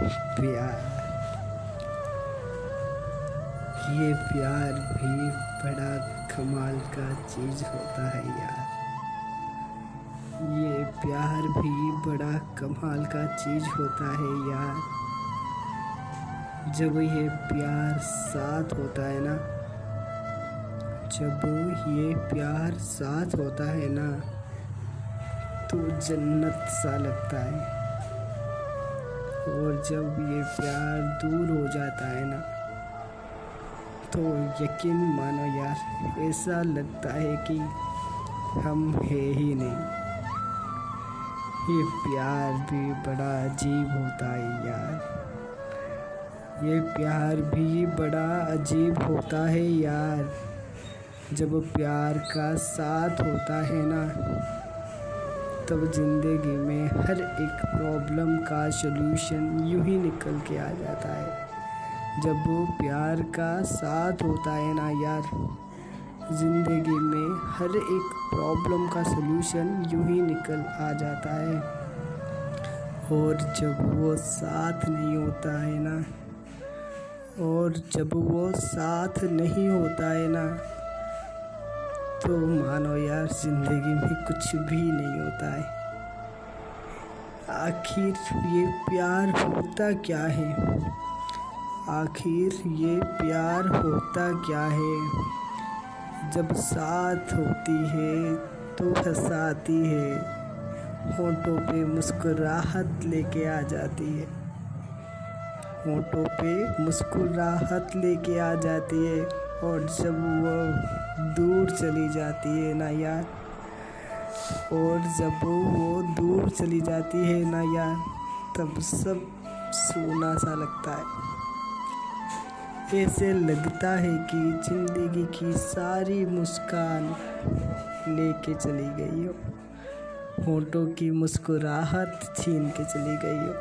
प्यार। ये प्यार भी बड़ा कमाल का चीज़ होता है यार। ये प्यार भी बड़ा कमाल का चीज़ होता है यार। जब ये प्यार साथ होता है ना, जब ये प्यार साथ होता है ना तो जन्नत सा लगता है। और जब ये प्यार दूर हो जाता है ना तो यकीन मानो यार, ऐसा लगता है कि हम है ही नहीं। ये प्यार भी बड़ा अजीब होता है यार। ये प्यार भी बड़ा अजीब होता है यार। जब प्यार का साथ होता है ना तब ज़िंदगी में हर एक प्रॉब्लम का सलूशन यूँ ही निकल के आ जाता है। जब वो प्यार का साथ होता है ना यार, ज़िंदगी में हर एक प्रॉब्लम का सलूशन यूँ ही निकल आ जाता है। और जब वो साथ नहीं होता है ना, और जब वो साथ नहीं होता है ना तो मानो यार, ज़िंदगी में कुछ भी नहीं होता है। आखिर ये प्यार होता क्या है? आखिर ये प्यार होता क्या है? जब साथ होती है तो हंसाती है। होठों पे मुस्कुराहट लेके आ जाती है। होठों पे मुस्कुराहट लेके आ जाती है। और जब वो दूर चली जाती है ना यार, और जब वो दूर चली जाती है ना यार, तब सब सोना सा लगता है। ऐसे लगता है कि ज़िंदगी की सारी मुस्कान लेके चली गई हो। होठों की मुस्कुराहट छीन के चली गई हो।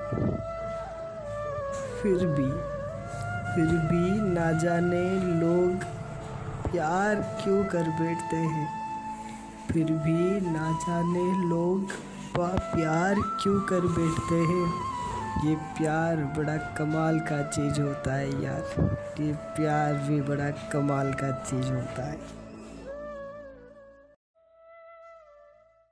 फिर भी फिर भी ना जाने लोग प्यार क्यों कर बैठते हैं? फिर भी ना जाने लोग प्यार क्यों कर बैठते हैं? ये प्यार बड़ा कमाल का चीज़ होता है यार। ये प्यार भी बड़ा कमाल का चीज़ होता है।